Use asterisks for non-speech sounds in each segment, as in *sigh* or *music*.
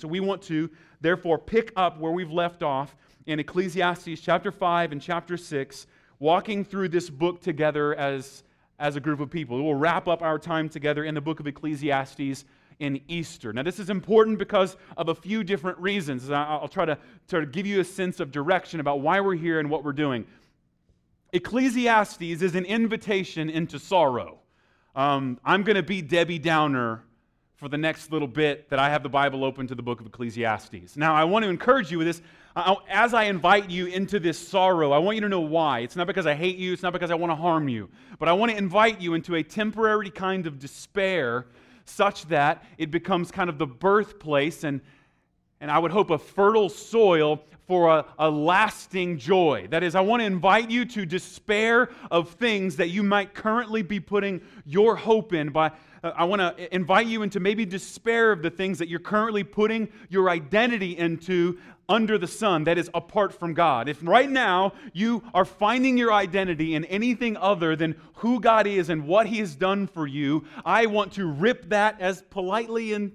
So we want to, therefore, pick up where we've left off in Ecclesiastes chapter 5 and chapter 6, walking through this book together as, as a group of people. We'll wrap up our time together in the book of Ecclesiastes in Easter. Now, this is important because of a few different reasons. I'll try to, to give you a sense of direction about why we're here and what we're doing. Ecclesiastes is an invitation into sorrow. Um, I'm going to be Debbie Downer for the next little bit that I have the Bible open to the book of Ecclesiastes. Now, I want to encourage you with this. As I invite you into this sorrow, I want you to know why. It's not because I hate you, it's not because I want to harm you, but I want to invite you into a temporary kind of despair such that it becomes kind of the birthplace and, and I would hope a fertile soil for a, a, lasting joy. That is, I want to invite you to despair of things that you might currently be putting your hope in by uh, I want to invite you into maybe despair of the things that you're currently putting your identity into under the sun that is apart from God. If right now you are finding your identity in anything other than who God is and what He has done for you, I want to rip that as politely and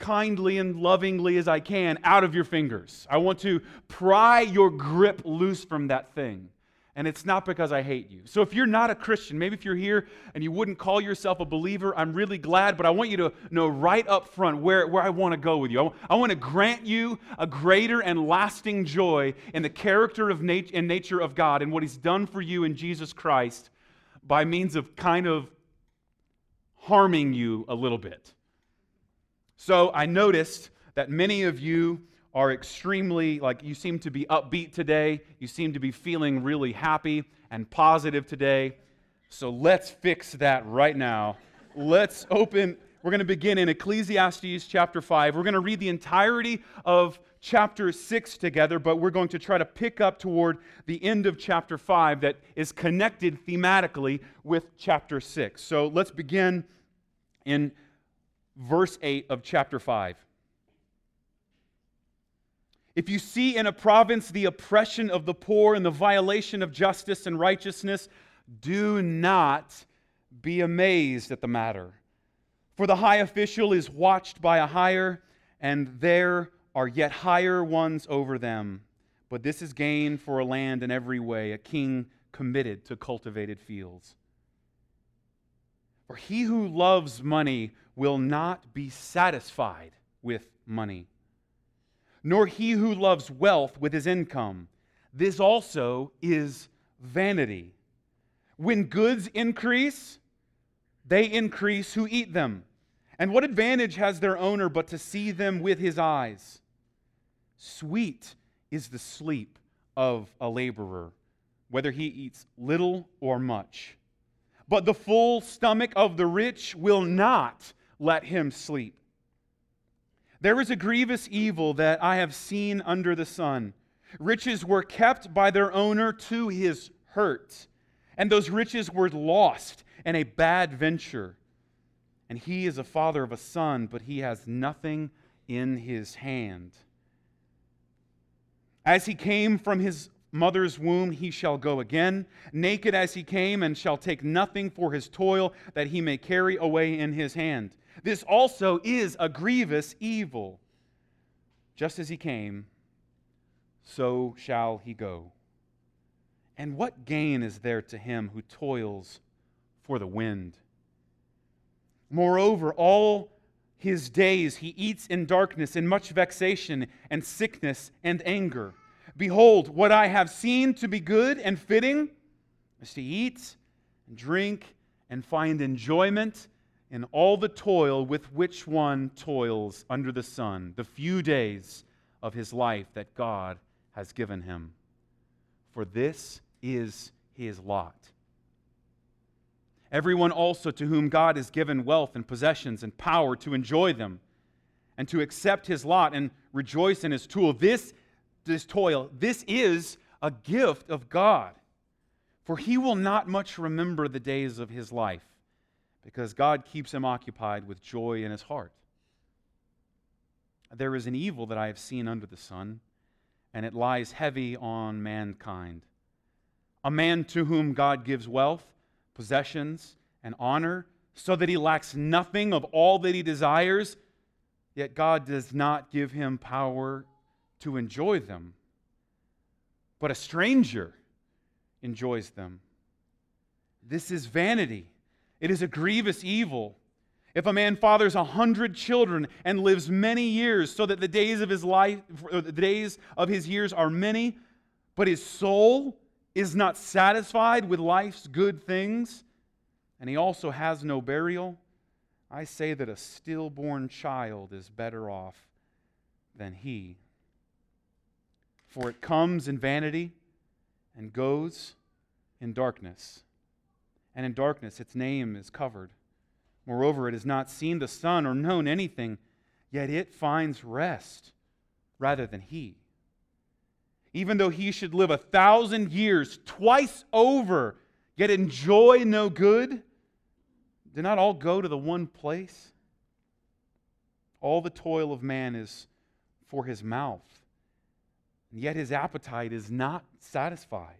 kindly and lovingly as I can out of your fingers. I want to pry your grip loose from that thing and it's not because I hate you. So if you're not a Christian, maybe if you're here and you wouldn't call yourself a believer, I'm really glad, but I want you to know right up front where, where I want to go with you. I, want to grant you a greater and lasting joy in the character of nat- and nature of God and what He's done for you in Jesus Christ by means of kind of harming you a little bit. So I noticed that many of you are extremely, like, you seem to be upbeat today. You seem to be feeling really happy and positive today. So let's fix that right now. Let's open, we're going to begin in Ecclesiastes chapter 5. We're going to read the entirety of chapter 6 together, but we're going to try to pick up toward the end of chapter 5 that is connected thematically with chapter 6. So let's begin in verse 8 of chapter 5. If you see in a province the oppression of the poor and the violation of justice and righteousness, do not be amazed at the matter. For the high official is watched by a higher, and there are yet higher ones over them. But this is gain for a land in every way, a king committed to cultivated fields. For he who loves money will not be satisfied with money nor he who loves wealth with his income. This also is vanity. When goods increase, they increase who eat them. And what advantage has their owner but to see them with his eyes? Sweet is the sleep of a laborer, whether he eats little or much. But the full stomach of the rich will not let him sleep. There is a grievous evil that I have seen under the sun. Riches were kept by their owner to his hurt, and those riches were lost in a bad venture. And he is a father of a son, but he has nothing in his hand. As he came from his mother's womb, he shall go again, naked as he came, and shall take nothing for his toil that he may carry away in his hand. This also is a grievous evil. Just as he came, so shall he go. And what gain is there to him who toils for the wind? Moreover, all his days he eats in darkness, in much vexation and sickness and anger. Behold, what I have seen to be good and fitting is to eat and drink and find enjoyment in all the toil with which one toils under the sun, the few days of his life that God has given him. For this is his lot. Everyone also to whom God has given wealth and possessions and power to enjoy them and to accept his lot and rejoice in his tool, this, this toil, this is a gift of God. For he will not much remember the days of his life because God keeps him occupied with joy in his heart. There is an evil that I have seen under the sun, and it lies heavy on mankind. A man to whom God gives wealth, possessions, and honor, so that he lacks nothing of all that he desires, yet God does not give him power to enjoy them. But a stranger enjoys them. This is vanity. It is a grievous evil. If a man fathers a hundred children and lives many years, so that the days of his life, the days of his years are many, but his soul is not satisfied with life's good things, and he also has no burial, I say that a stillborn child is better off than he. For it comes in vanity and goes in darkness. And in darkness its name is covered. Moreover, it has not seen the sun or known anything, yet it finds rest rather than he. Even though he should live a thousand years twice over, yet enjoy no good, do not all go to the one place? All the toil of man is for his mouth, and yet his appetite is not satisfied.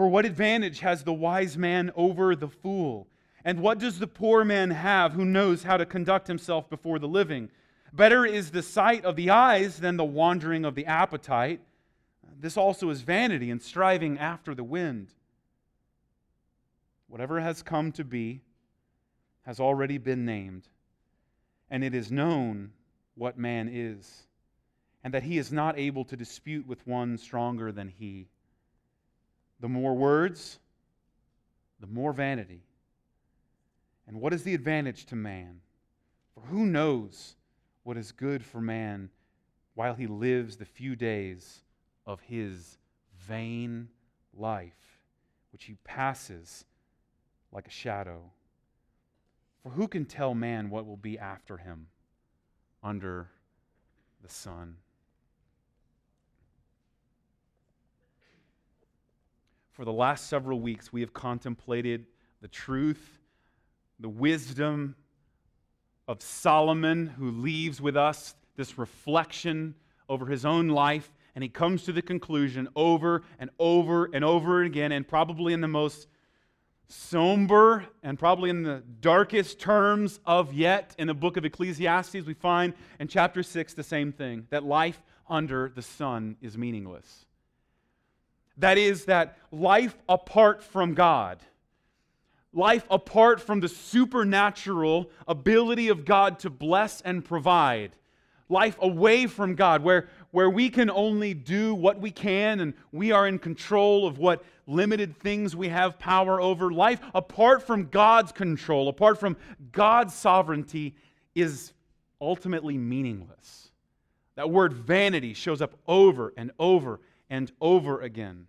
For what advantage has the wise man over the fool? And what does the poor man have who knows how to conduct himself before the living? Better is the sight of the eyes than the wandering of the appetite. This also is vanity and striving after the wind. Whatever has come to be has already been named, and it is known what man is, and that he is not able to dispute with one stronger than he. The more words, the more vanity. And what is the advantage to man? For who knows what is good for man while he lives the few days of his vain life, which he passes like a shadow? For who can tell man what will be after him under the sun? For the last several weeks, we have contemplated the truth, the wisdom of Solomon, who leaves with us this reflection over his own life. And he comes to the conclusion over and over and over again, and probably in the most somber and probably in the darkest terms of yet in the book of Ecclesiastes, we find in chapter 6 the same thing that life under the sun is meaningless. That is, that life apart from God, life apart from the supernatural ability of God to bless and provide, life away from God, where, where we can only do what we can and we are in control of what limited things we have power over. Life apart from God's control, apart from God's sovereignty, is ultimately meaningless. That word vanity shows up over and over and over again,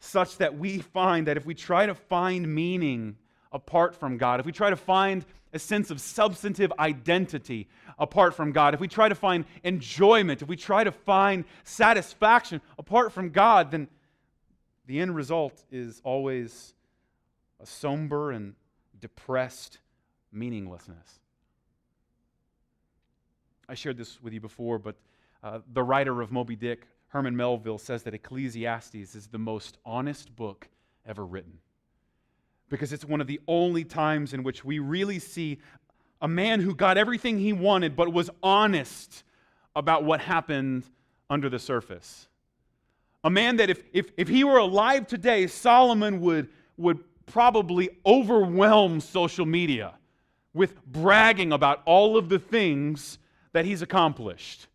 such that we find that if we try to find meaning apart from God, if we try to find a sense of substantive identity apart from God, if we try to find enjoyment, if we try to find satisfaction apart from God, then the end result is always a somber and depressed meaninglessness. I shared this with you before, but uh, the writer of Moby Dick, Herman Melville, says that Ecclesiastes is the most honest book ever written. Because it's one of the only times in which we really see a man who got everything he wanted but was honest about what happened under the surface. A man that if, if, if he were alive today, Solomon would, would probably overwhelm social media with bragging about all of the things that he's accomplished.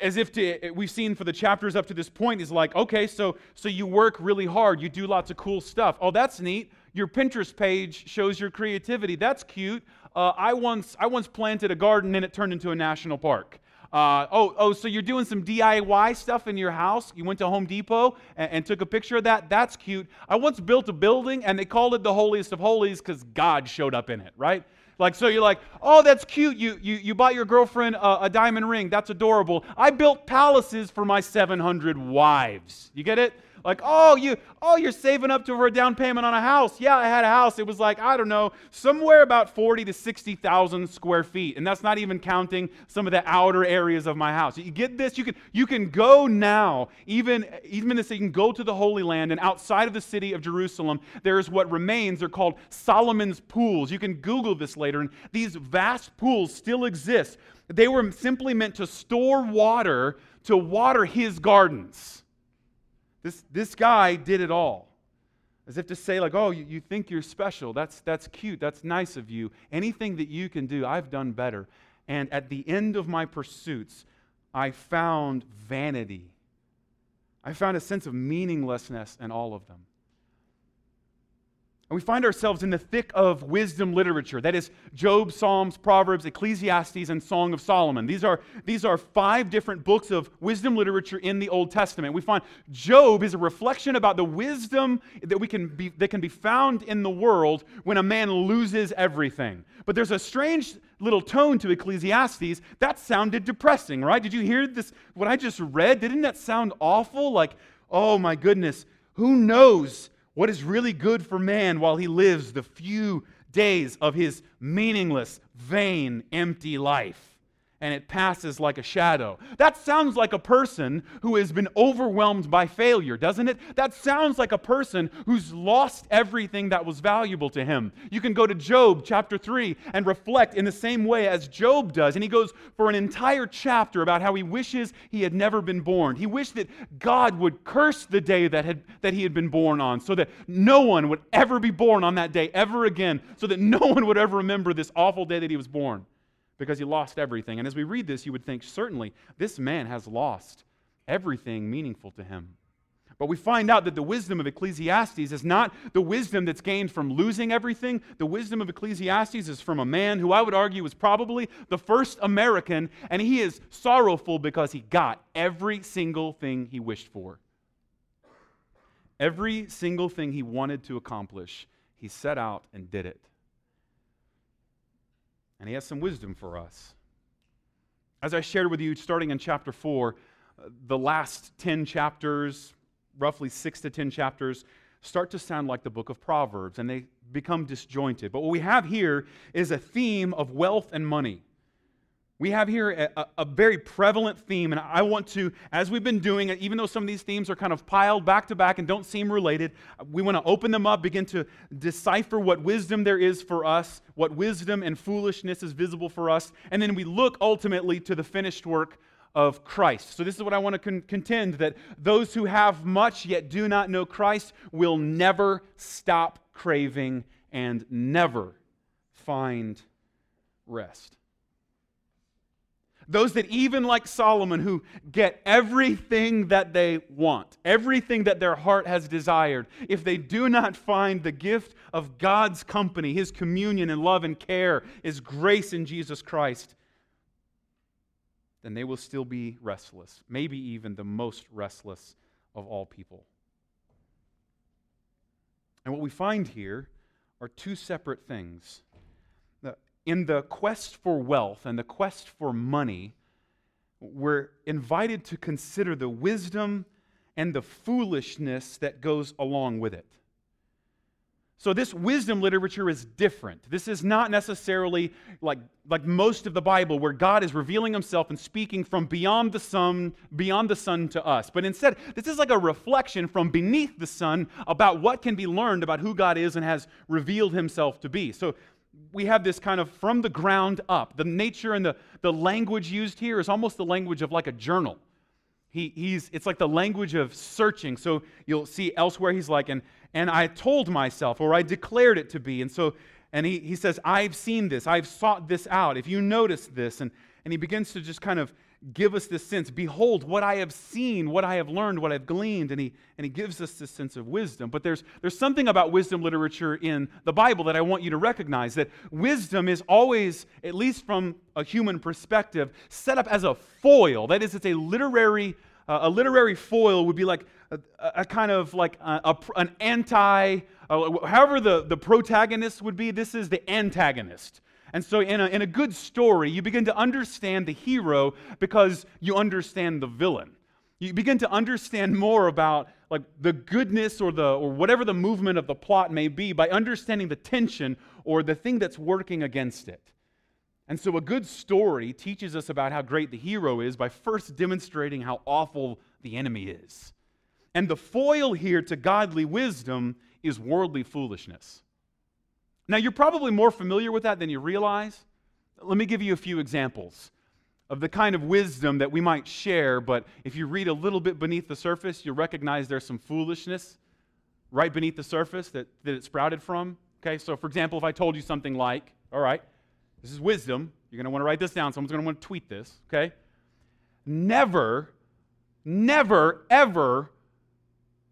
As if to, we've seen for the chapters up to this point is like, okay, so, so you work really hard, you do lots of cool stuff. Oh, that's neat. Your Pinterest page shows your creativity. That's cute. Uh, I, once, I once planted a garden and it turned into a national park. Uh, oh, oh, so you're doing some DIY stuff in your house? You went to Home Depot and, and, took a picture of that? That's cute. I once built a building and they called it the holiest of holies because God showed up in it, right? Like, so you're like, oh, that's cute. You, you, you bought your girlfriend a, a diamond ring. That's adorable. I built palaces for my 700 wives. You get it? Like, oh, you, oh, you're saving up to for a down payment on a house. Yeah, I had a house. It was like, I don't know, somewhere about 40 to 60,000 square feet. And that's not even counting some of the outer areas of my house. You get this? You can, you can go now, even, even this, you can go to the Holy Land, and outside of the city of Jerusalem, there's what remains. They're called Solomon's pools. You can Google this later. And these vast pools still exist. They were simply meant to store water to water his gardens. This, this guy did it all. As if to say, like, oh, you, you think you're special. That's, that's cute. That's nice of you. Anything that you can do, I've done better. And at the end of my pursuits, I found vanity. I found a sense of meaninglessness in all of them. And we find ourselves in the thick of wisdom literature. That is Job, Psalms, Proverbs, Ecclesiastes, and Song of Solomon. These are, these are five different books of wisdom literature in the Old Testament. We find Job is a reflection about the wisdom that, we can be, that can be found in the world when a man loses everything. But there's a strange little tone to Ecclesiastes. That sounded depressing, right? Did you hear this? What I just read? Didn't that sound awful? Like, oh my goodness, who knows? What is really good for man while he lives the few days of his meaningless, vain, empty life and it passes like a shadow. That sounds like a person who has been overwhelmed by failure, doesn't it? That sounds like a person who's lost everything that was valuable to him. You can go to Job chapter 3 and reflect in the same way as Job does. And he goes for an entire chapter about how he wishes he had never been born. He wished that God would curse the day that, had, that he had been born on so that no one would ever be born on that day ever again, so that no *laughs* one would ever remember this awful day that he was born because he lost everything. And as we read this, you would think, certainly, this man has lost everything meaningful to him. But we find out that the wisdom of Ecclesiastes is not the wisdom that's gained from losing everything. The wisdom of Ecclesiastes is from a man who I would argue was probably the first American, and he is sorrowful because he got every single thing he wished for. Every single thing he wanted to accomplish, he set out and did it and he has some wisdom for us. As I shared with you, starting in chapter 4, uh, the last 10 chapters, roughly 6 to 10 chapters, start to sound like the book of Proverbs, and they become disjointed. But what we have here is a theme of wealth and money we have here a, a, very prevalent theme, and I want to, as we've been doing, even though some of these themes are kind of piled back to back and don't seem related, we want to open them up, begin to decipher what wisdom there is for us, what wisdom and foolishness is visible for us, and then we look ultimately to the finished work of Christ. So, this is what I want to con- contend that those who have much yet do not know Christ will never stop craving and never find rest. Those that, even like Solomon, who get everything that they want, everything that their heart has desired, if they do not find the gift of God's company, His communion and love and care, His grace in Jesus Christ, then they will still be restless, maybe even the most restless of all people. And what we find here are two separate things in the quest for wealth and the quest for money, we're invited to consider the wisdom and the foolishness that goes along with it. So, this wisdom literature is different. This is not necessarily like, like most of the Bible, where God is revealing himself and speaking from beyond the sun, beyond the sun to us. But instead, this is like a reflection from beneath the sun about what can be learned about who God is and has revealed himself to be. So, we have this kind of from the ground up. The nature and the, the language used here is almost the language of like a journal. He, he's, it's like the language of searching. So you'll see elsewhere he's like, and, and I told myself, or I declared it to be. And so, and he, he says, I've seen this, I've sought this out. If you notice this, and, and he begins to just kind of give us this sense behold what i have seen what i have learned what i've gleaned. And he and he gives us this sense of wisdom. But there's there's something about wisdom literature in the bible that i want you to recognize that wisdom is always at least from a human perspective set up as a foil. That is it's a literary uh, a literary foil would be like a, a kind of like a, a, an anti uh, however the, the protagonist would be this is the antagonist and so, in a, in a good story, you begin to understand the hero because you understand the villain. You begin to understand more about like the goodness or the or whatever the movement of the plot may be by understanding the tension or the thing that's working against it. And so a good story teaches us about how great the hero is by first demonstrating how awful the enemy is. And the foil here to godly wisdom is worldly foolishness. Now, you're probably more familiar with that than you realize. Let me give you a few examples of the kind of wisdom that we might share, but if you read a little bit beneath the surface, you'll recognize there's some foolishness right beneath the surface that, that it sprouted from. Okay, so for example, if I told you something like, all right, this is wisdom, you're going to want to write this down, someone's going to want to tweet this, okay? Never, never, ever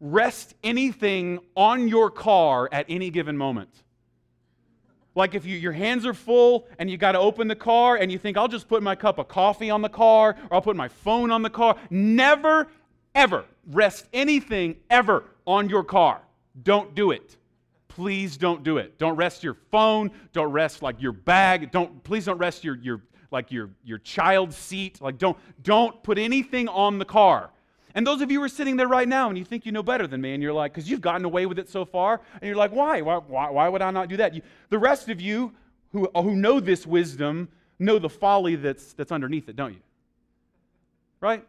rest anything on your car at any given moment. Like if you, your hands are full and you got to open the car and you think, I'll just put my cup of coffee on the car or I'll put my phone on the car. Never, ever rest anything ever on your car. Don't do it. Please don't do it. Don't rest your phone. Don't rest like your bag. Don't please don't rest your, your like your, your child's seat. Like don't don't put anything on the car. And those of you who are sitting there right now and you think you know better than me, and you're like, because you've gotten away with it so far, and you're like, why? Why, why, why would I not do that? You, the rest of you who, who know this wisdom know the folly that's, that's underneath it, don't you? Right?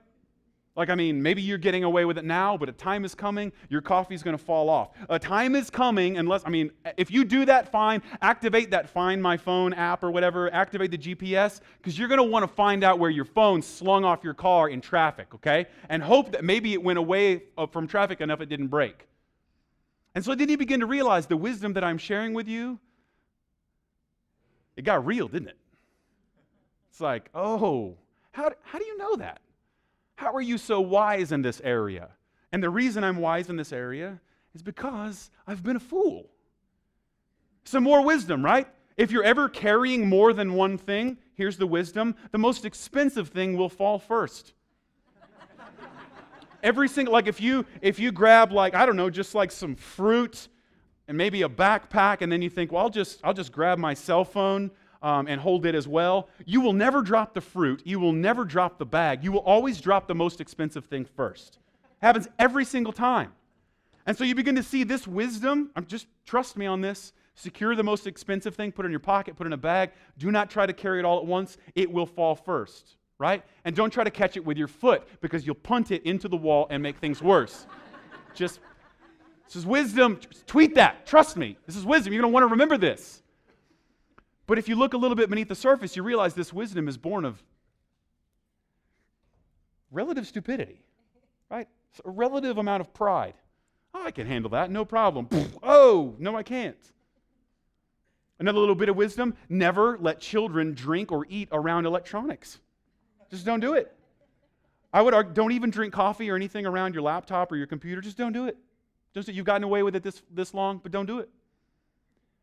Like, I mean, maybe you're getting away with it now, but a time is coming, your coffee's going to fall off. A time is coming, unless, I mean, if you do that, fine. Activate that Find My Phone app or whatever. Activate the GPS, because you're going to want to find out where your phone slung off your car in traffic, okay? And hope that maybe it went away uh, from traffic enough it didn't break. And so then you begin to realize the wisdom that I'm sharing with you, it got real, didn't it? It's like, oh, how, how do you know that? How are you so wise in this area? And the reason I'm wise in this area is because I've been a fool. Some more wisdom, right? If you're ever carrying more than one thing, here's the wisdom the most expensive thing will fall first. Every single, like if you if you grab like I don't know, just like some fruit and maybe a backpack, and then you think, well, I'll just I'll just grab my cell phone um, and hold it as well. You will never drop the fruit. You will never drop the bag. You will always drop the most expensive thing first. Happens every single time. And so you begin to see this wisdom. Um, just trust me on this. Secure the most expensive thing, put it in your pocket, put it in a bag. Do not try to carry it all at once. It will fall first, right? And don't try to catch it with your foot because you'll punt it into the wall and make things worse. *laughs* just, this is wisdom. Just tweet that. Trust me. This is wisdom. You're going to want to remember this. But if you look a little bit beneath the surface, you realize this wisdom is born of relative stupidity, right? It's a relative amount of pride. Oh, I can handle that, no problem. oh, no, I can't. Another little bit of wisdom never let children drink or eat around electronics. Just don't do it. I would argue, don't even drink coffee or anything around your laptop or your computer. Just don't do it. Just you've gotten away with it this, this long, but don't do it.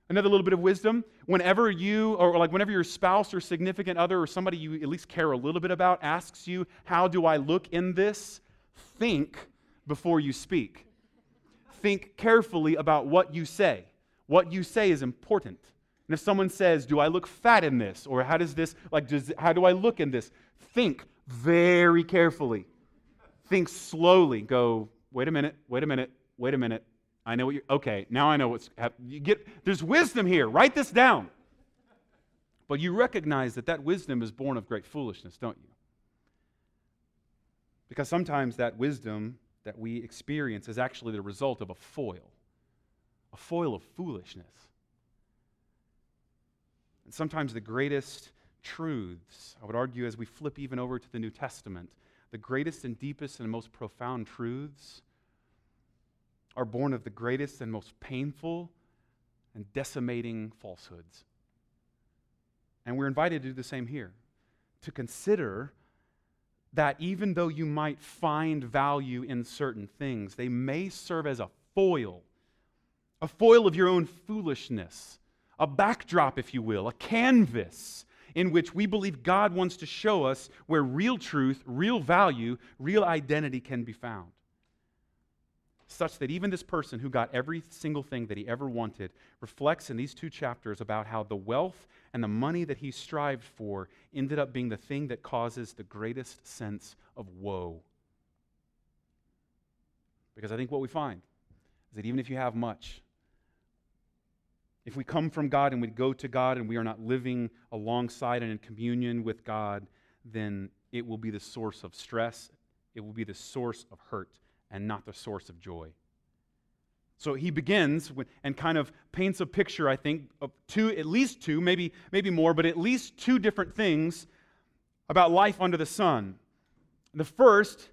Another little bit of wisdom whenever you, or like whenever your spouse or significant other or somebody you at least care a little bit about asks you, How do I look in this? Think before you speak. Think carefully about what you say. What you say is important. And if someone says, Do I look fat in this? Or how does this, like, does, how do I look in this? Think very carefully. Think slowly. Go, wait a minute, wait a minute, wait a minute. I know what you're, okay, now I know what's, you get, there's wisdom here. Write this down. But you recognize that that wisdom is born of great foolishness, don't you? Because sometimes that wisdom that we experience is actually the result of a foil, a foil of foolishness. And sometimes the greatest truths, I would argue, as we flip even over to the New Testament, the greatest and deepest and most profound truths are born of the greatest and most painful and decimating falsehoods. And we're invited to do the same here to consider that even though you might find value in certain things, they may serve as a foil, a foil of your own foolishness, a backdrop, if you will, a canvas in which we believe God wants to show us where real truth, real value, real identity can be found such that even this person who got every single thing that he ever wanted reflects in these two chapters about how the wealth and the money that he strived for ended up being the thing that causes the greatest sense of woe. Because I think what we find is that even if you have much, if we come from God and we go to God and we are not living alongside and in communion with God, then it will be the source of stress, it will be the source of hurt, and not the source of joy. So he begins with, and kind of paints a picture, I think, of two, at least two, maybe, maybe more, but at least two different things about life under the sun. The first,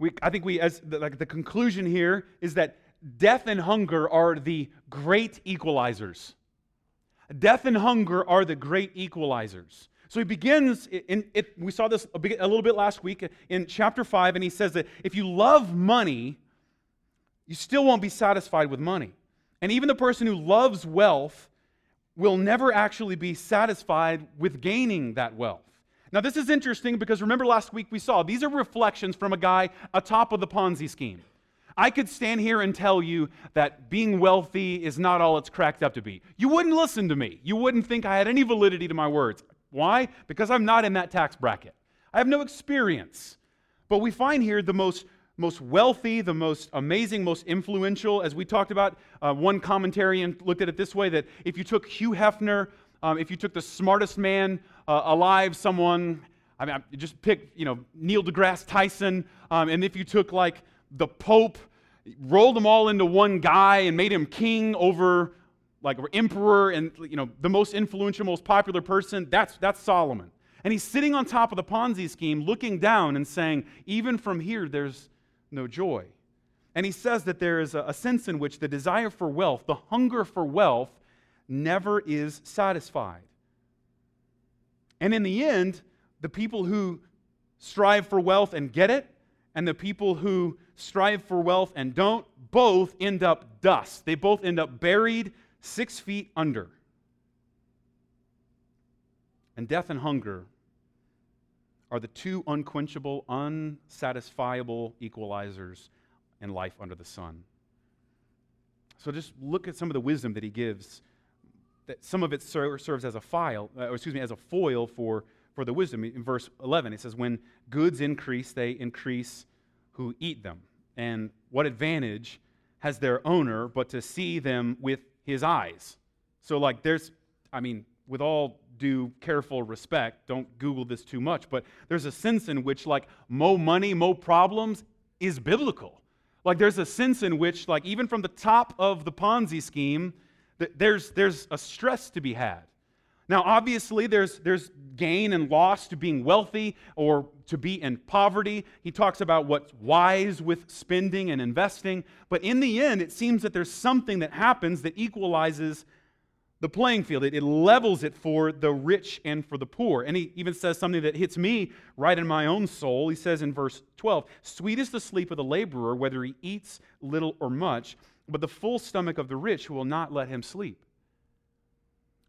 we, I think we, as the, like the conclusion here is that death and hunger are the great equalizers. Death and hunger are the great equalizers. So he begins, in, it, we saw this a, a little bit last week in chapter 5, and he says that if you love money, you still won't be satisfied with money. And even the person who loves wealth will never actually be satisfied with gaining that wealth. Now, this is interesting because remember last week we saw these are reflections from a guy atop of the Ponzi scheme. I could stand here and tell you that being wealthy is not all it's cracked up to be. You wouldn't listen to me. You wouldn't think I had any validity to my words. Why? Because I'm not in that tax bracket. I have no experience. But we find here the most, most wealthy, the most amazing, most influential. As we talked about, uh, one commentarian looked at it this way that if you took Hugh Hefner, um, if you took the smartest man uh, alive, someone, I mean, just pick, you know, Neil deGrasse Tyson, um, and if you took like the Pope, rolled them all into one guy and made him king over like emperor and you know the most influential most popular person that's that's solomon. And he's sitting on top of the ponzi scheme looking down and saying even from here there's no joy. And he says that there is a, a sense in which the desire for wealth the hunger for wealth never is satisfied. And in the end the people who strive for wealth and get it and the people who strive for wealth and don't both end up dust. They both end up buried six feet under. And death and hunger are the two unquenchable, unsatisfiable equalizers in life under the sun. So just look at some of the wisdom that he gives. That some of it serves as a file, uh, or excuse me, as a foil for, for the wisdom. In verse 11, it says, When goods increase, they increase who eat them. And what advantage has their owner but to see them with his eyes. So, like, there's, I mean, with all due careful respect, don't Google this too much, but there's a sense in which, like, mo money, mo problems is biblical. Like, there's a sense in which, like, even from the top of the Ponzi scheme, there's, there's a stress to be had. Now, obviously, there's, there's gain and loss to being wealthy or to be in poverty. He talks about what's wise with spending and investing. But in the end, it seems that there's something that happens that equalizes the playing field. It, it levels it for the rich and for the poor. And he even says something that hits me right in my own soul. He says in verse 12 Sweet is the sleep of the laborer, whether he eats little or much, but the full stomach of the rich will not let him sleep.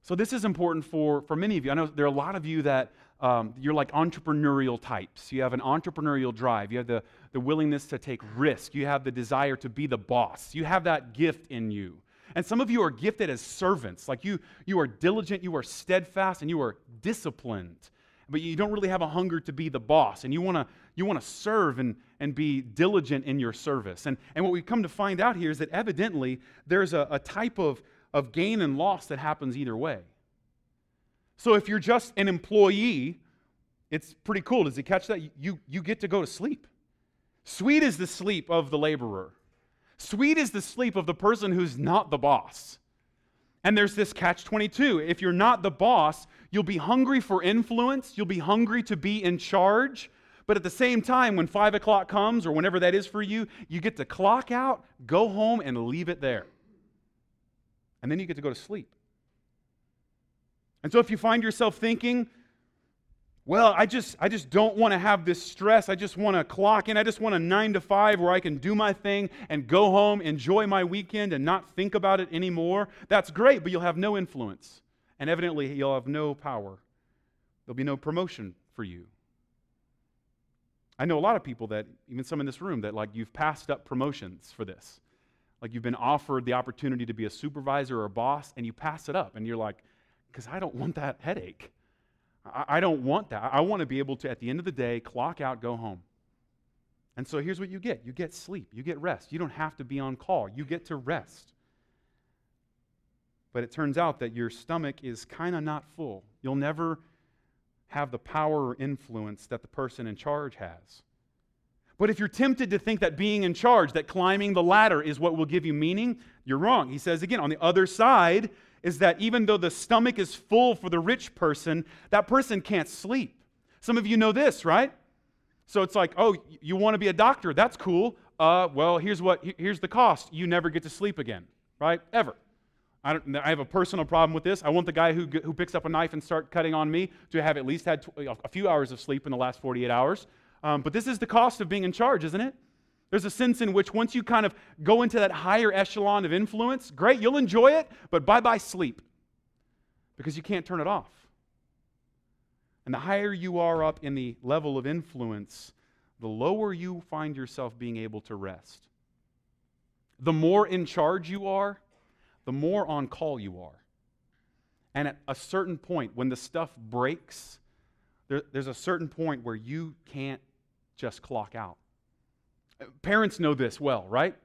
So this is important for, for many of you. I know there are a lot of you that um, you're like entrepreneurial types. You have an entrepreneurial drive. You have the, the willingness to take risk. You have the desire to be the boss. You have that gift in you. And some of you are gifted as servants. Like you, you are diligent, you are steadfast, and you are disciplined. But you don't really have a hunger to be the boss. And you want to you wanna serve and, and be diligent in your service. And, and what we come to find out here is that evidently there's a, a type of of gain and loss that happens either way. So if you're just an employee, it's pretty cool. Does he catch that? You, you get to go to sleep. Sweet is the sleep of the laborer. Sweet is the sleep of the person who's not the boss. And there's this catch 22. If you're not the boss, you'll be hungry for influence, you'll be hungry to be in charge. But at the same time, when five o'clock comes or whenever that is for you, you get to clock out, go home, and leave it there and then you get to go to sleep. And so if you find yourself thinking, well, I just, I just don't want to have this stress. I just want to clock in. I just want a nine to five where I can do my thing and go home, enjoy my weekend, and not think about it anymore. That's great, but you'll have no influence. And evidently, you'll have no power. There'll be no promotion for you. I know a lot of people that, even some in this room, that like you've passed up promotions for this. Like you've been offered the opportunity to be a supervisor or a boss, and you pass it up, and you're like, because I don't want that headache. I, I don't want that. I want to be able to, at the end of the day, clock out, go home. And so here's what you get you get sleep, you get rest. You don't have to be on call, you get to rest. But it turns out that your stomach is kind of not full. You'll never have the power or influence that the person in charge has. But if you're tempted to think that being in charge, that climbing the ladder is what will give you meaning, you're wrong. He says again, on the other side is that even though the stomach is full for the rich person, that person can't sleep. Some of you know this, right? So it's like, oh, you want to be a doctor? That's cool. Uh, well, here's what here's the cost. You never get to sleep again, right? Ever. I, I, have a personal problem with this. I want the guy who, who picks up a knife and start cutting on me to have at least had a few hours of sleep in the last 48 hours. Um, but this is the cost of being in charge, isn't it? There's a sense in which once you kind of go into that higher echelon of influence, great, you'll enjoy it, but bye bye sleep because you can't turn it off. And the higher you are up in the level of influence, the lower you find yourself being able to rest. The more in charge you are, the more on call you are. And at a certain point, when the stuff breaks, there, there's a certain point where you can't just clock out. Parents know this well, right?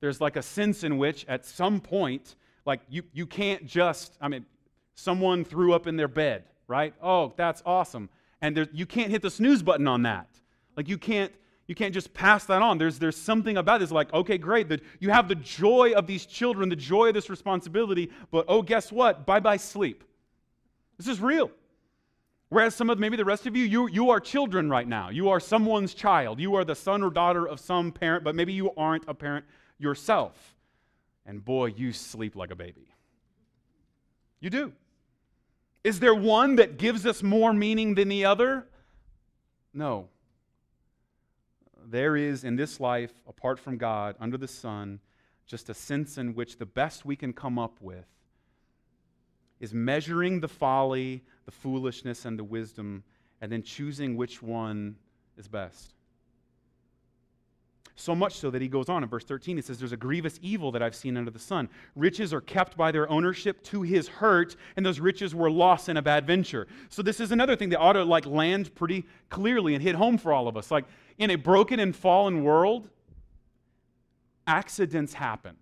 There's like a sense in which at some point, like you, you can't just, I mean, someone threw up in their bed, right? Oh, that's awesome. And there, you can't hit the snooze button on that. Like you can't you can't just pass that on. There's, there's something about this like, okay, great, that you have the joy of these children, the joy of this responsibility, but oh, guess what? Bye bye sleep. This is real. Whereas some of maybe the rest of you, you, you are children right now. You are someone's child. You are the son or daughter of some parent, but maybe you aren't a parent yourself. And boy, you sleep like a baby. You do. Is there one that gives us more meaning than the other? No there is in this life, apart from God, under the sun, just a sense in which the best we can come up with is measuring the folly, the foolishness, and the wisdom, and then choosing which one is best. So much so that he goes on in verse 13, he says, There's a grievous evil that I've seen under the sun. Riches are kept by their ownership to his hurt, and those riches were lost in a bad venture. So this is another thing that ought to like land pretty clearly and hit home for all of us. Like in a broken and fallen world, accidents happen.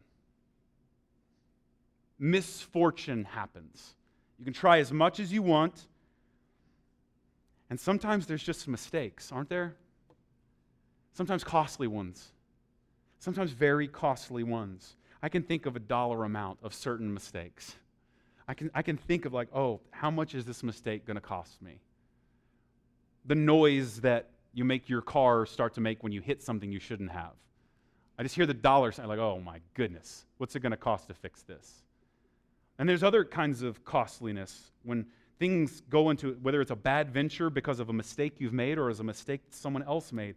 Misfortune happens. You can try as much as you want, and sometimes there's just mistakes, aren't there? sometimes costly ones, sometimes very costly ones. I can think of a dollar amount of certain mistakes. I can, I can think of, like, oh, how much is this mistake going to cost me? The noise that you make your car start to make when you hit something you shouldn't have. I just hear the dollars, I'm like, oh my goodness, what's it going to cost to fix this? And there's other kinds of costliness when things go into whether it's a bad venture because of a mistake you've made or as a mistake someone else made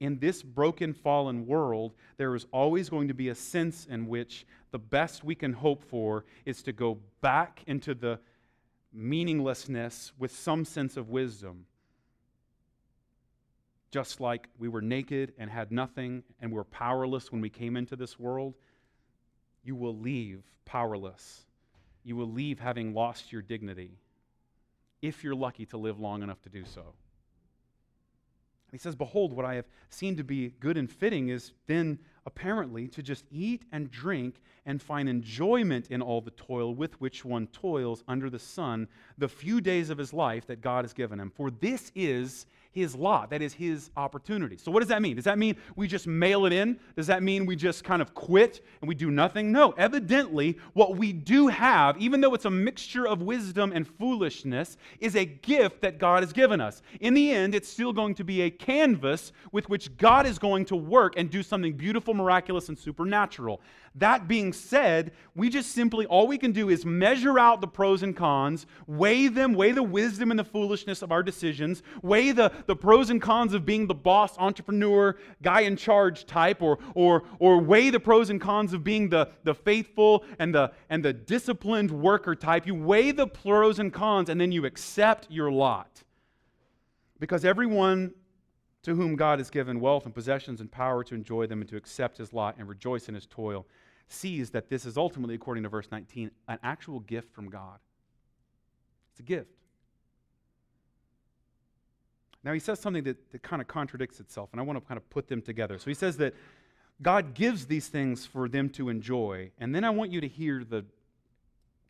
in this broken, fallen world, there is always going to be a sense in which the best we can hope for is to go back into the meaninglessness with some sense of wisdom. Just like we were naked and had nothing and were powerless when we came into this world, you will leave powerless. You will leave having lost your dignity if you're lucky to live long enough to do so. He says, Behold, what I have seen to be good and fitting is then apparently to just eat and drink and find enjoyment in all the toil with which one toils under the sun the few days of his life that God has given him. For this is his lot. That is his opportunity. So, what does that mean? Does that mean we just mail it in? Does that mean we just kind of quit and we do nothing? No. Evidently, what we do have, even though it's a mixture of wisdom and foolishness, is a gift that God has given us. In the end, it's still going to be a canvas with which God is going to work and do something beautiful, miraculous, and supernatural. That being said, we just simply, all we can do is measure out the pros and cons, weigh them, weigh the wisdom and the foolishness of our decisions, weigh the, the pros and cons of being the boss, entrepreneur, guy in charge type, or, or, or weigh the pros and cons of being the, the faithful and the, and the disciplined worker type. You weigh the pros and cons, and then you accept your lot. Because everyone to whom God has given wealth and possessions and power to enjoy them and to accept his lot and rejoice in his toil sees that this is ultimately, according to verse 19, an actual gift from God. It's a gift. Now, he says something that, that kind of contradicts itself, and I want to kind of put them together. So he says that God gives these things for them to enjoy, and then I want you to hear the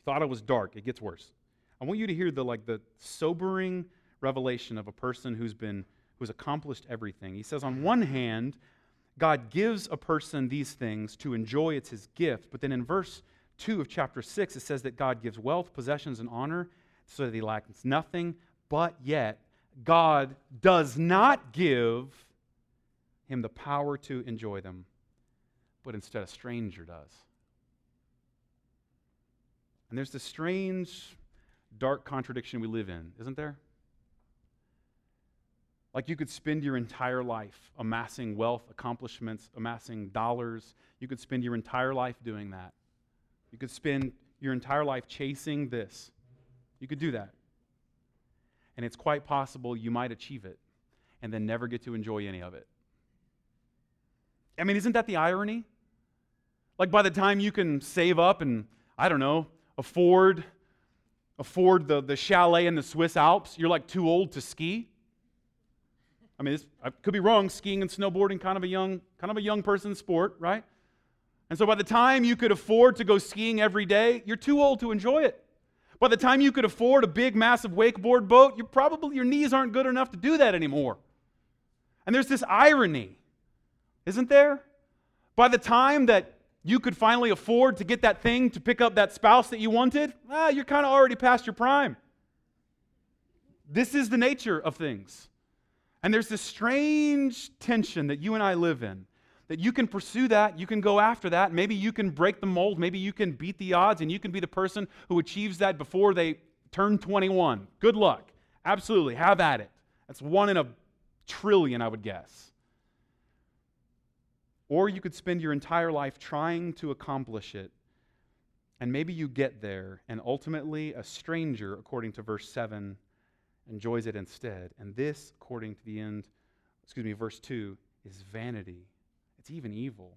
thought it was dark, it gets worse. I want you to hear the like the sobering revelation of a person who's been who's accomplished everything. He says on one hand, God gives a person these things to enjoy, it's his gift, but then in verse 2 of chapter 6 it says that God gives wealth, possessions and honor so that he lacks nothing, but yet God does not give him the power to enjoy them, but instead a stranger does. And there's this strange, dark contradiction we live in, isn't there? Like you could spend your entire life amassing wealth, accomplishments, amassing dollars. You could spend your entire life doing that. You could spend your entire life chasing this. You could do that. And it's quite possible you might achieve it and then never get to enjoy any of it. I mean, isn't that the irony? Like by the time you can save up and, I don't know, afford afford the, the chalet in the Swiss Alps, you're like too old to ski. I mean, I could be wrong. Skiing and snowboarding, kind of a young, kind of a young person's sport, right? And so by the time you could afford to go skiing every day, you're too old to enjoy it. By the time you could afford a big, massive wakeboard boat, you probably your knees aren't good enough to do that anymore. And there's this irony, isn't there? By the time that you could finally afford to get that thing to pick up that spouse that you wanted, ah, you're kind of already past your prime. This is the nature of things. And there's this strange tension that you and I live in that you can pursue that, you can go after that. Maybe you can break the mold, maybe you can beat the odds, and you can be the person who achieves that before they turn 21. Good luck. Absolutely. Have at it. That's one in a trillion, I would guess. Or you could spend your entire life trying to accomplish it. And maybe you get there, and ultimately, a stranger, according to verse 7, enjoys it instead. And this, according to the end, excuse me, verse 2, is vanity. It's even evil.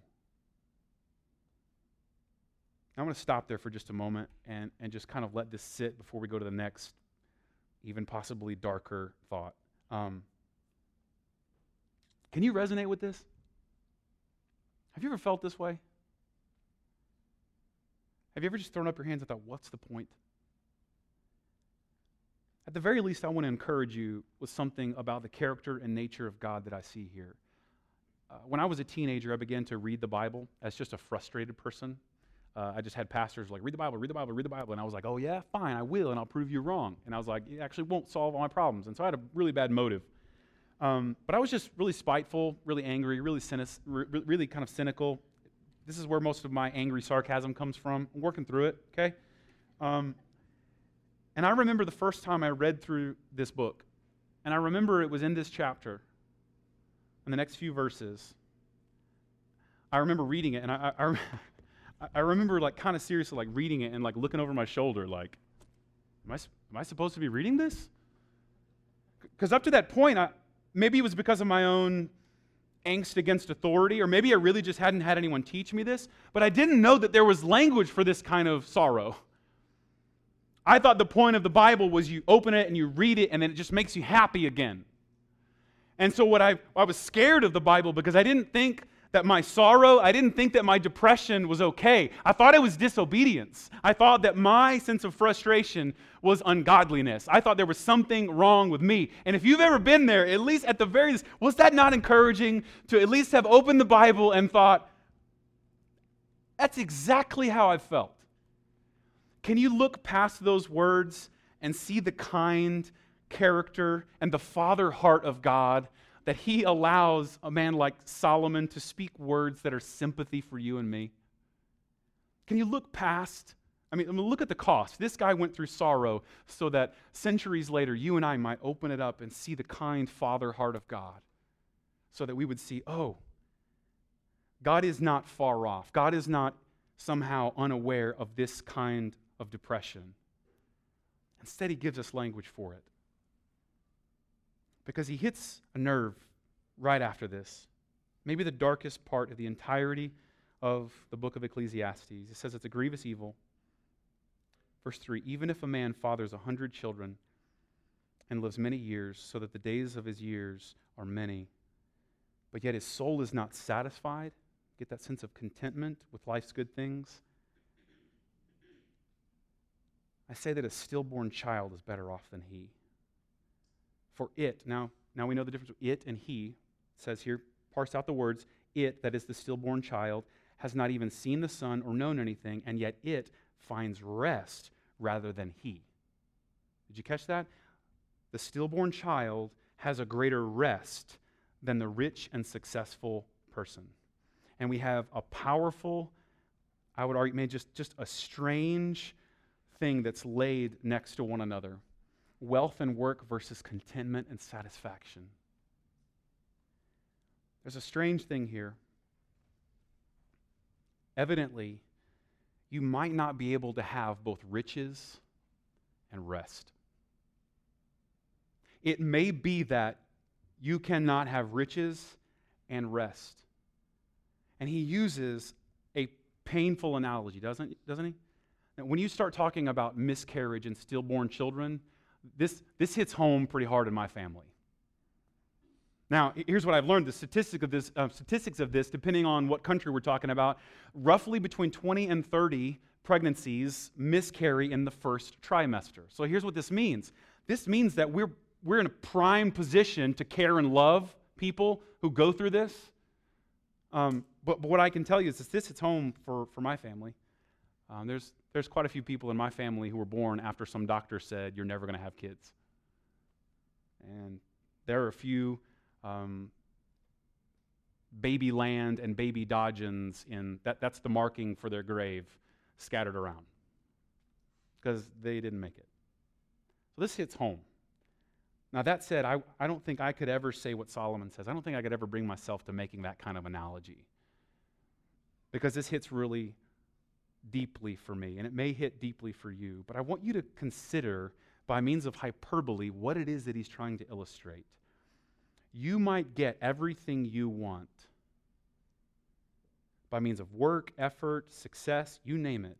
I want to stop there for just a moment and, and just kind of let this sit before we go to the next, even possibly darker thought. Um, can you resonate with this? Have you ever felt this way? Have you ever just thrown up your hands and thought, what's the point? At the very least, I want to encourage you with something about the character and nature of God that I see here. Uh, when I was a teenager, I began to read the Bible as just a frustrated person. Uh, I just had pastors like, read the Bible, read the Bible, read the Bible. And I was like, oh, yeah, fine, I will, and I'll prove you wrong. And I was like, it actually won't solve all my problems. And so I had a really bad motive. Um, but I was just really spiteful, really angry, really, cynic, re- really kind of cynical. This is where most of my angry sarcasm comes from. I'm working through it, okay? Um, and I remember the first time I read through this book. And I remember it was in this chapter, in the next few verses. I remember reading it, and I, I, I *laughs* remember like kind of seriously like reading it and like looking over my shoulder, like, am I, am I supposed to be reading this? Because up to that point, I, maybe it was because of my own angst against authority, or maybe I really just hadn't had anyone teach me this, but I didn't know that there was language for this kind of sorrow. I thought the point of the Bible was you open it and you read it, and then it just makes you happy again. And so, what I, I was scared of the Bible because I didn't think that my sorrow, I didn't think that my depression was okay. I thought it was disobedience. I thought that my sense of frustration was ungodliness. I thought there was something wrong with me. And if you've ever been there, at least at the very least, was that not encouraging to at least have opened the Bible and thought, that's exactly how I felt? Can you look past those words and see the kind character and the father heart of God that he allows a man like Solomon to speak words that are sympathy for you and me? Can you look past? I mean, look at the cost. This guy went through sorrow so that centuries later, you and I might open it up and see the kind father heart of God. So that we would see, oh, God is not far off. God is not somehow unaware of this kind of depression. Instead, he gives us language for it because he hits a nerve right after this. Maybe the darkest part of the entirety of the book of Ecclesiastes. It says it's a grievous evil. Verse 3 Even if a man fathers a hundred children, and lives many years, so that the days of his years are many. But yet his soul is not satisfied. Get that sense of contentment with life's good things. I say that a stillborn child is better off than he. For it, now, now we know the difference it and he. Says here, parse out the words, it, that is the stillborn child, has not even seen the sun or known anything, and yet it finds rest rather than he. Did you catch that? The stillborn child has a greater rest than the rich and successful person. And we have a powerful, I would argue, maybe just, just a strange thing that's laid next to one another wealth and work versus contentment and satisfaction. There's a strange thing here. Evidently, you might not be able to have both riches and rest. It may be that you cannot have riches and rest. And he uses a painful analogy, doesn't, doesn't he? Now, when you start talking about miscarriage and stillborn children, this, this hits home pretty hard in my family. Now, here's what I've learned: the statistic of this, uh, statistics of this, depending on what country we're talking about, roughly between 20 and 30 pregnancies miscarry in the first trimester. So here's what this means: this means that we're we're in a prime position to care and love people who go through this. Um, but, but, what I can tell you is that this hits home for, for my family. Um, there's, there's quite a few people in my family who were born after some doctor said, You're never going to have kids. And there are a few um, baby land and baby Dodgens in that, that's the marking for their grave scattered around because they didn't make it. So this hits home. Now, that said, I, I don't think I could ever say what Solomon says. I don't think I could ever bring myself to making that kind of analogy because this hits really deeply for me, and it may hit deeply for you. But I want you to consider, by means of hyperbole, what it is that he's trying to illustrate you might get everything you want by means of work, effort, success, you name it,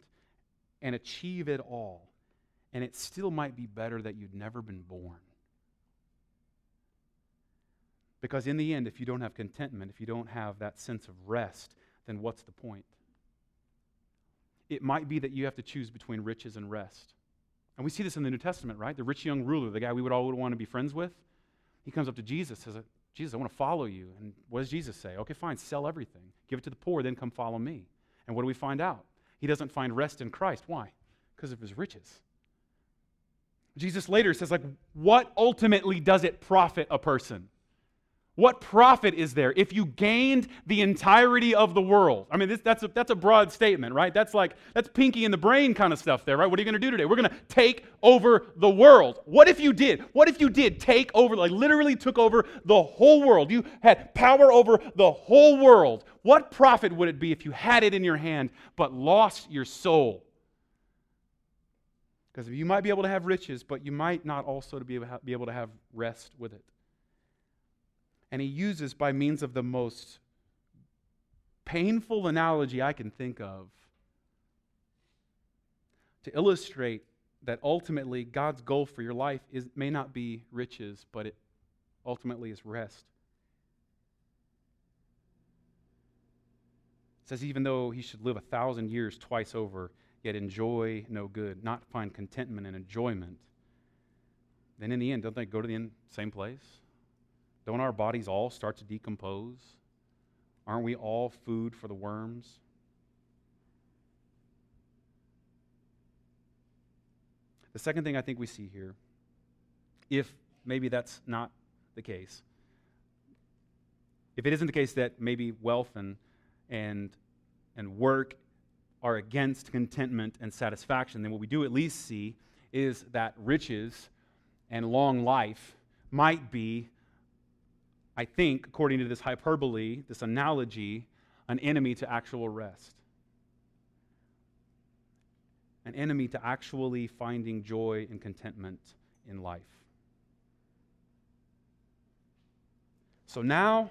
and achieve it all. And it still might be better that you'd never been born. Because in the end, if you don't have contentment, if you don't have that sense of rest, then what's the point? It might be that you have to choose between riches and rest. And we see this in the New Testament, right? The rich young ruler, the guy we would all want to be friends with. He comes up to Jesus, says, Jesus, I want to follow you. And what does Jesus say? Okay, fine, sell everything, give it to the poor, then come follow me. And what do we find out? He doesn't find rest in Christ. Why? Because of his riches. Jesus later says, like, what ultimately does it profit a person? What profit is there if you gained the entirety of the world? I mean, this, that's, a, that's a broad statement, right? That's like, that's Pinky and the Brain kind of stuff there, right? What are you going to do today? We're going to take over the world. What if you did? What if you did take over, like literally took over the whole world? You had power over the whole world. What profit would it be if you had it in your hand but lost your soul? Because you might be able to have riches, but you might not also be able to have rest with it and he uses by means of the most painful analogy I can think of to illustrate that ultimately God's goal for your life is, may not be riches, but it ultimately is rest. Says, even though he should live a thousand years twice over, yet enjoy no good, not find contentment and enjoyment, then in the end, don't they go to the end, same place? Don't our bodies all start to decompose? Aren't we all food for the worms? The second thing I think we see here, if maybe that's not the case, if it isn't the case that maybe wealth and, and, and work are against contentment and satisfaction, then what we do at least see is that riches and long life might be I think, according to this hyperbole, this analogy, an enemy to actual rest. An enemy to actually finding joy and contentment in life. So now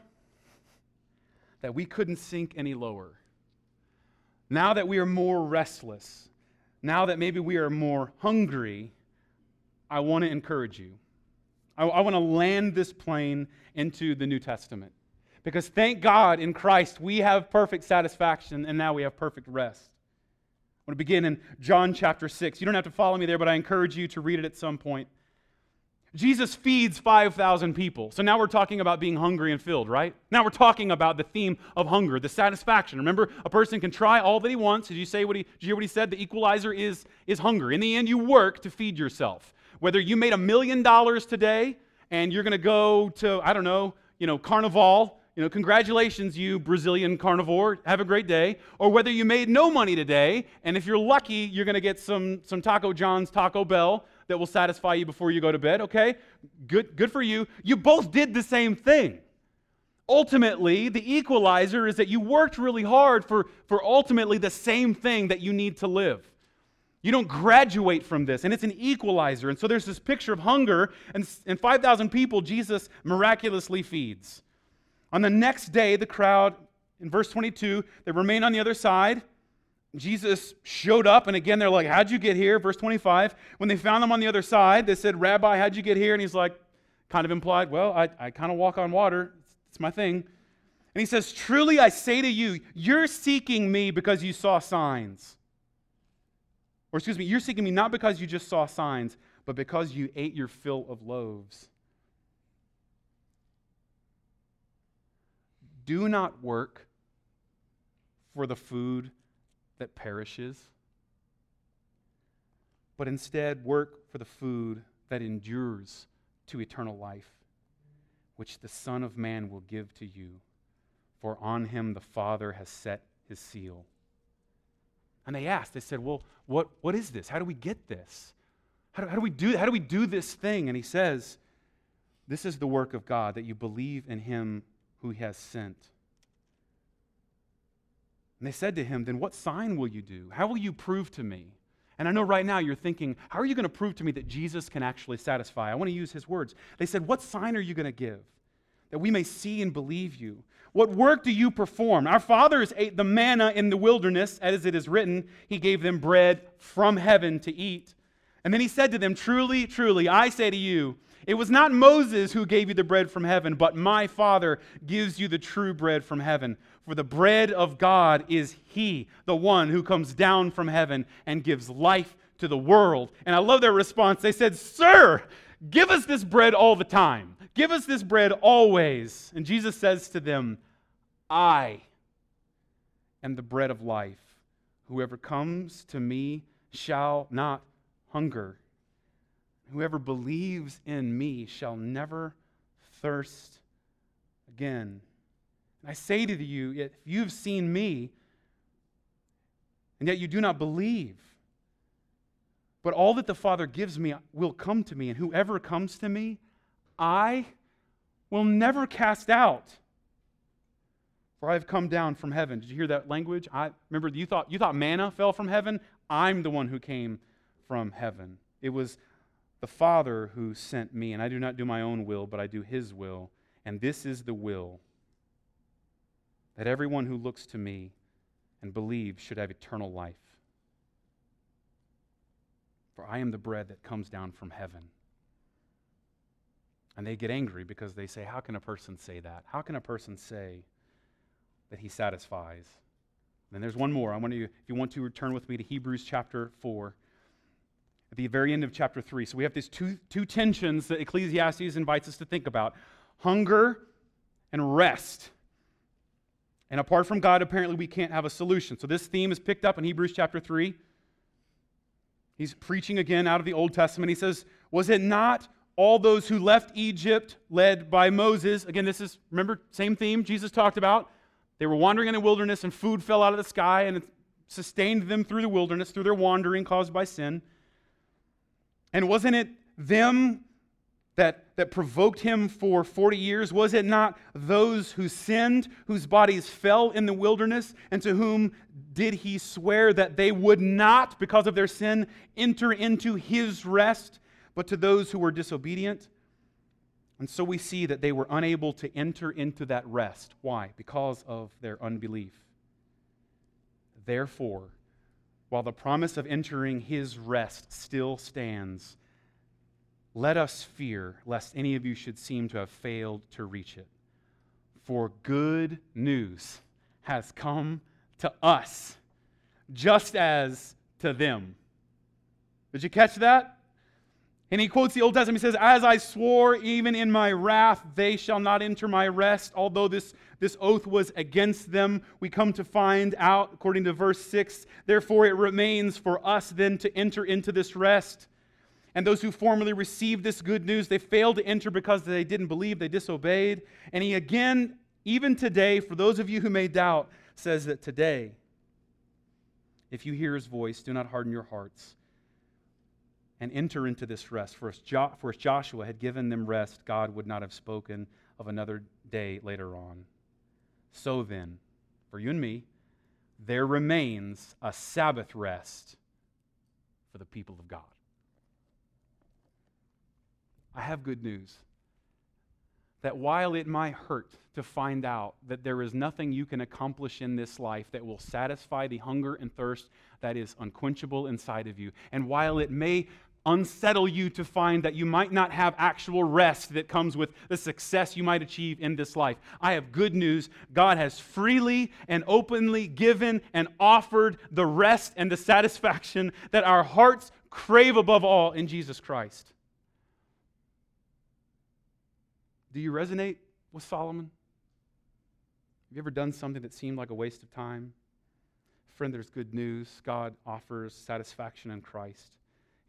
that we couldn't sink any lower, now that we are more restless, now that maybe we are more hungry, I want to encourage you. I, I want to land this plane into the New Testament. Because thank God in Christ we have perfect satisfaction and now we have perfect rest. I want to begin in John chapter 6. You don't have to follow me there, but I encourage you to read it at some point. Jesus feeds 5,000 people. So now we're talking about being hungry and filled, right? Now we're talking about the theme of hunger, the satisfaction. Remember, a person can try all that he wants. Did you say what he, did you hear what he said? The equalizer is, is hunger. In the end, you work to feed yourself. Whether you made a million dollars today and you're going to go to, I don't know, you know, Carnival, you know, congratulations, you Brazilian carnivore. Have a great day. Or whether you made no money today, and if you're lucky, you're going to get some, some Taco John's Taco Bell that will satisfy you before you go to bed. Okay? Good, good for you. You both did the same thing. Ultimately, the equalizer is that you worked really hard for, for ultimately the same thing that you need to live. You don't graduate from this, and it's an equalizer. And so there's this picture of hunger, and, and 5,000 people Jesus miraculously feeds. On the next day, the crowd, in verse 22, they remain on the other side. Jesus showed up, and again, they're like, How'd you get here? Verse 25. When they found him on the other side, they said, Rabbi, how'd you get here? And he's like, kind of implied, Well, I, I kind of walk on water. It's my thing. And he says, Truly I say to you, you're seeking me because you saw signs. Or excuse me, you're seeking me not because you just saw signs, but because you ate your fill of loaves. Do not work for the food that perishes, but instead work for the food that endures to eternal life, which the Son of Man will give to you, for on him the Father has set his seal. And they asked, they said, Well, what, what is this? How do we get this? How do, how do we do, how do we do this thing? And he says, This is the work of God, that you believe in him who he has sent. And they said to him, Then what sign will you do? How will you prove to me? And I know right now you're thinking, How are you going to prove to me that Jesus can actually satisfy? I want to use his words. They said, What sign are you going to give? That we may see and believe you. What work do you perform? Our fathers ate the manna in the wilderness, as it is written, He gave them bread from heaven to eat. And then he said to them, Truly, truly, I say to you, it was not Moses who gave you the bread from heaven, but my Father gives you the true bread from heaven. For the bread of God is He, the one who comes down from heaven and gives life to the world. And I love their response. They said, Sir, give us this bread all the time. Give us this bread always. And Jesus says to them, I am the bread of life. Whoever comes to me shall not hunger. Whoever believes in me shall never thirst again. And I say to you, if you've seen me, and yet you do not believe, but all that the Father gives me will come to me, and whoever comes to me, I will never cast out. For I have come down from heaven. Did you hear that language? I remember you thought you thought manna fell from heaven. I'm the one who came from heaven. It was the Father who sent me, and I do not do my own will, but I do his will. And this is the will that everyone who looks to me and believes should have eternal life. For I am the bread that comes down from heaven. And they get angry because they say, How can a person say that? How can a person say that he satisfies? And there's one more. I want you, if you want to return with me to Hebrews chapter 4, at the very end of chapter 3. So we have these two, two tensions that Ecclesiastes invites us to think about hunger and rest. And apart from God, apparently we can't have a solution. So this theme is picked up in Hebrews chapter 3. He's preaching again out of the Old Testament. He says, Was it not all those who left Egypt, led by Moses. Again, this is, remember, same theme Jesus talked about. They were wandering in the wilderness, and food fell out of the sky and it sustained them through the wilderness, through their wandering caused by sin. And wasn't it them that, that provoked him for 40 years? Was it not those who sinned, whose bodies fell in the wilderness, and to whom did he swear that they would not, because of their sin, enter into his rest? But to those who were disobedient. And so we see that they were unable to enter into that rest. Why? Because of their unbelief. Therefore, while the promise of entering his rest still stands, let us fear lest any of you should seem to have failed to reach it. For good news has come to us, just as to them. Did you catch that? And he quotes the Old Testament. He says, As I swore, even in my wrath, they shall not enter my rest. Although this, this oath was against them, we come to find out, according to verse 6, therefore it remains for us then to enter into this rest. And those who formerly received this good news, they failed to enter because they didn't believe, they disobeyed. And he again, even today, for those of you who may doubt, says that today, if you hear his voice, do not harden your hearts and enter into this rest. For if, jo- for if Joshua had given them rest, God would not have spoken of another day later on. So then, for you and me, there remains a Sabbath rest for the people of God. I have good news that while it might hurt to find out that there is nothing you can accomplish in this life that will satisfy the hunger and thirst that is unquenchable inside of you, and while it may unsettle you to find that you might not have actual rest that comes with the success you might achieve in this life. I have good news. God has freely and openly given and offered the rest and the satisfaction that our hearts crave above all in Jesus Christ. Do you resonate with Solomon? Have you ever done something that seemed like a waste of time? Friend, there's good news. God offers satisfaction in Christ.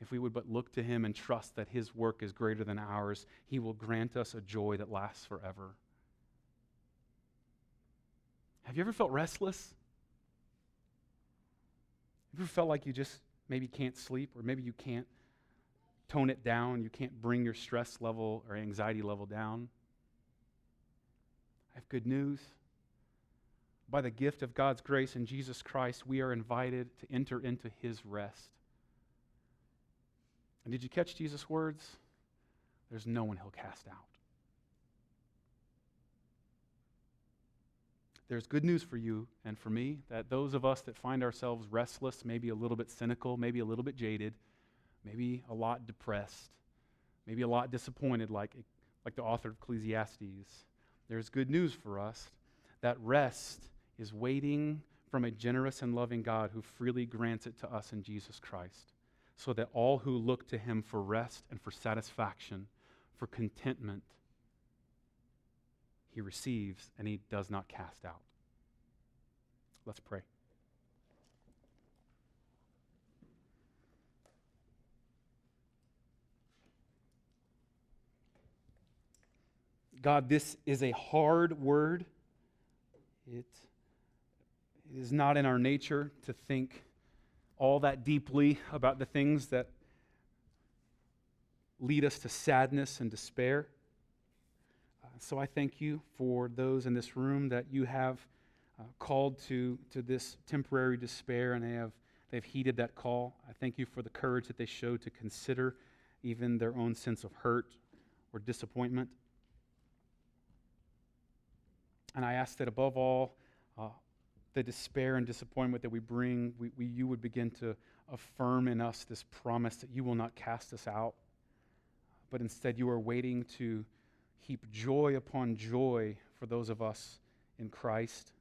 If we would but look to him and trust that his work is greater than ours, he will grant us a joy that lasts forever. Have you ever felt restless? Have you ever felt like you just maybe can't sleep or maybe you can't tone it down? You can't bring your stress level or anxiety level down? I have good news. By the gift of God's grace in Jesus Christ, we are invited to enter into his rest. And did you catch Jesus' words? There's no one he'll cast out. There's good news for you and for me that those of us that find ourselves restless, maybe a little bit cynical, maybe a little bit jaded, maybe a lot depressed, maybe a lot disappointed, like, like the author of Ecclesiastes, there's good news for us that rest is waiting from a generous and loving God who freely grants it to us in Jesus Christ so that all who look to him for rest and for satisfaction, for contentment, he receives and he does not cast out. Let's pray. God, this is a hard word. It is not in our nature to think all that deeply about the things that lead us to sadness and despair. Uh, so I thank you for those in this room that you have uh, called to, to this temporary despair and they have, they've heeded that call. I thank you for the courage that they showed to consider even their own sense of hurt or disappointment. And I ask that above all, uh, the despair and disappointment that we bring, we, we, you would begin to affirm in us this promise that you will not cast us out, but instead you are waiting to heap joy upon joy for those of us in Christ.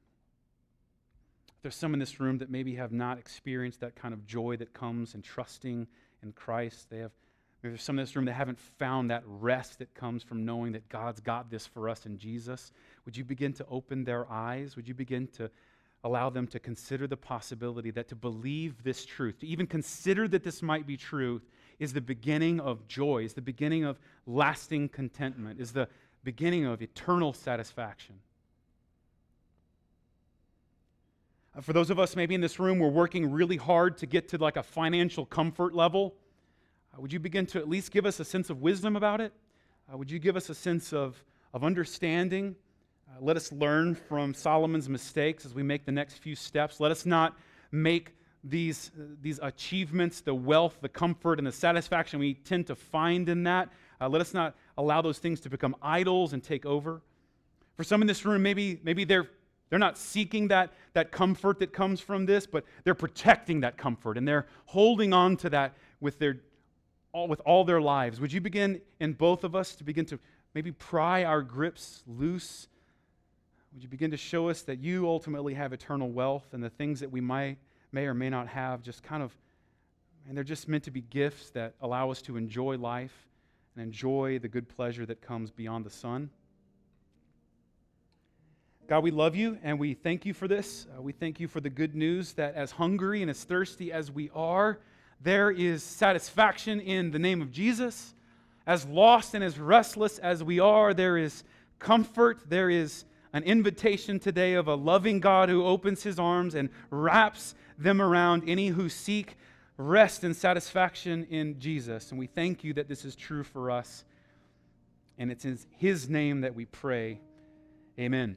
There's some in this room that maybe have not experienced that kind of joy that comes in trusting in Christ. They have there's some in this room that haven't found that rest that comes from knowing that God's got this for us in Jesus. Would you begin to open their eyes? Would you begin to allow them to consider the possibility that to believe this truth, to even consider that this might be true, is the beginning of joy, is the beginning of lasting contentment, is the beginning of eternal satisfaction. Uh, for those of us maybe in this room, we're working really hard to get to like a financial comfort level. Uh, would you begin to at least give us a sense of wisdom about it? Uh, would you give us a sense of, of understanding? Uh, let us learn from Solomon's mistakes as we make the next few steps. Let us not make these, uh, these achievements, the wealth, the comfort, and the satisfaction we tend to find in that. Uh, let us not allow those things to become idols and take over. For some in this room, maybe, maybe they're, they're not seeking that, that comfort that comes from this, but they're protecting that comfort and they're holding on to that with their all, with all their lives. Would you begin in both of us to begin to maybe pry our grips loose? Would you begin to show us that you ultimately have eternal wealth and the things that we might, may or may not have just kind of, and they're just meant to be gifts that allow us to enjoy life and enjoy the good pleasure that comes beyond the sun? God, we love you and we thank you for this. Uh, we thank you for the good news that as hungry and as thirsty as we are, there is satisfaction in the name of Jesus. As lost and as restless as we are, there is comfort. There is an invitation today of a loving God who opens his arms and wraps them around any who seek rest and satisfaction in Jesus. And we thank you that this is true for us. And it's in his name that we pray. Amen.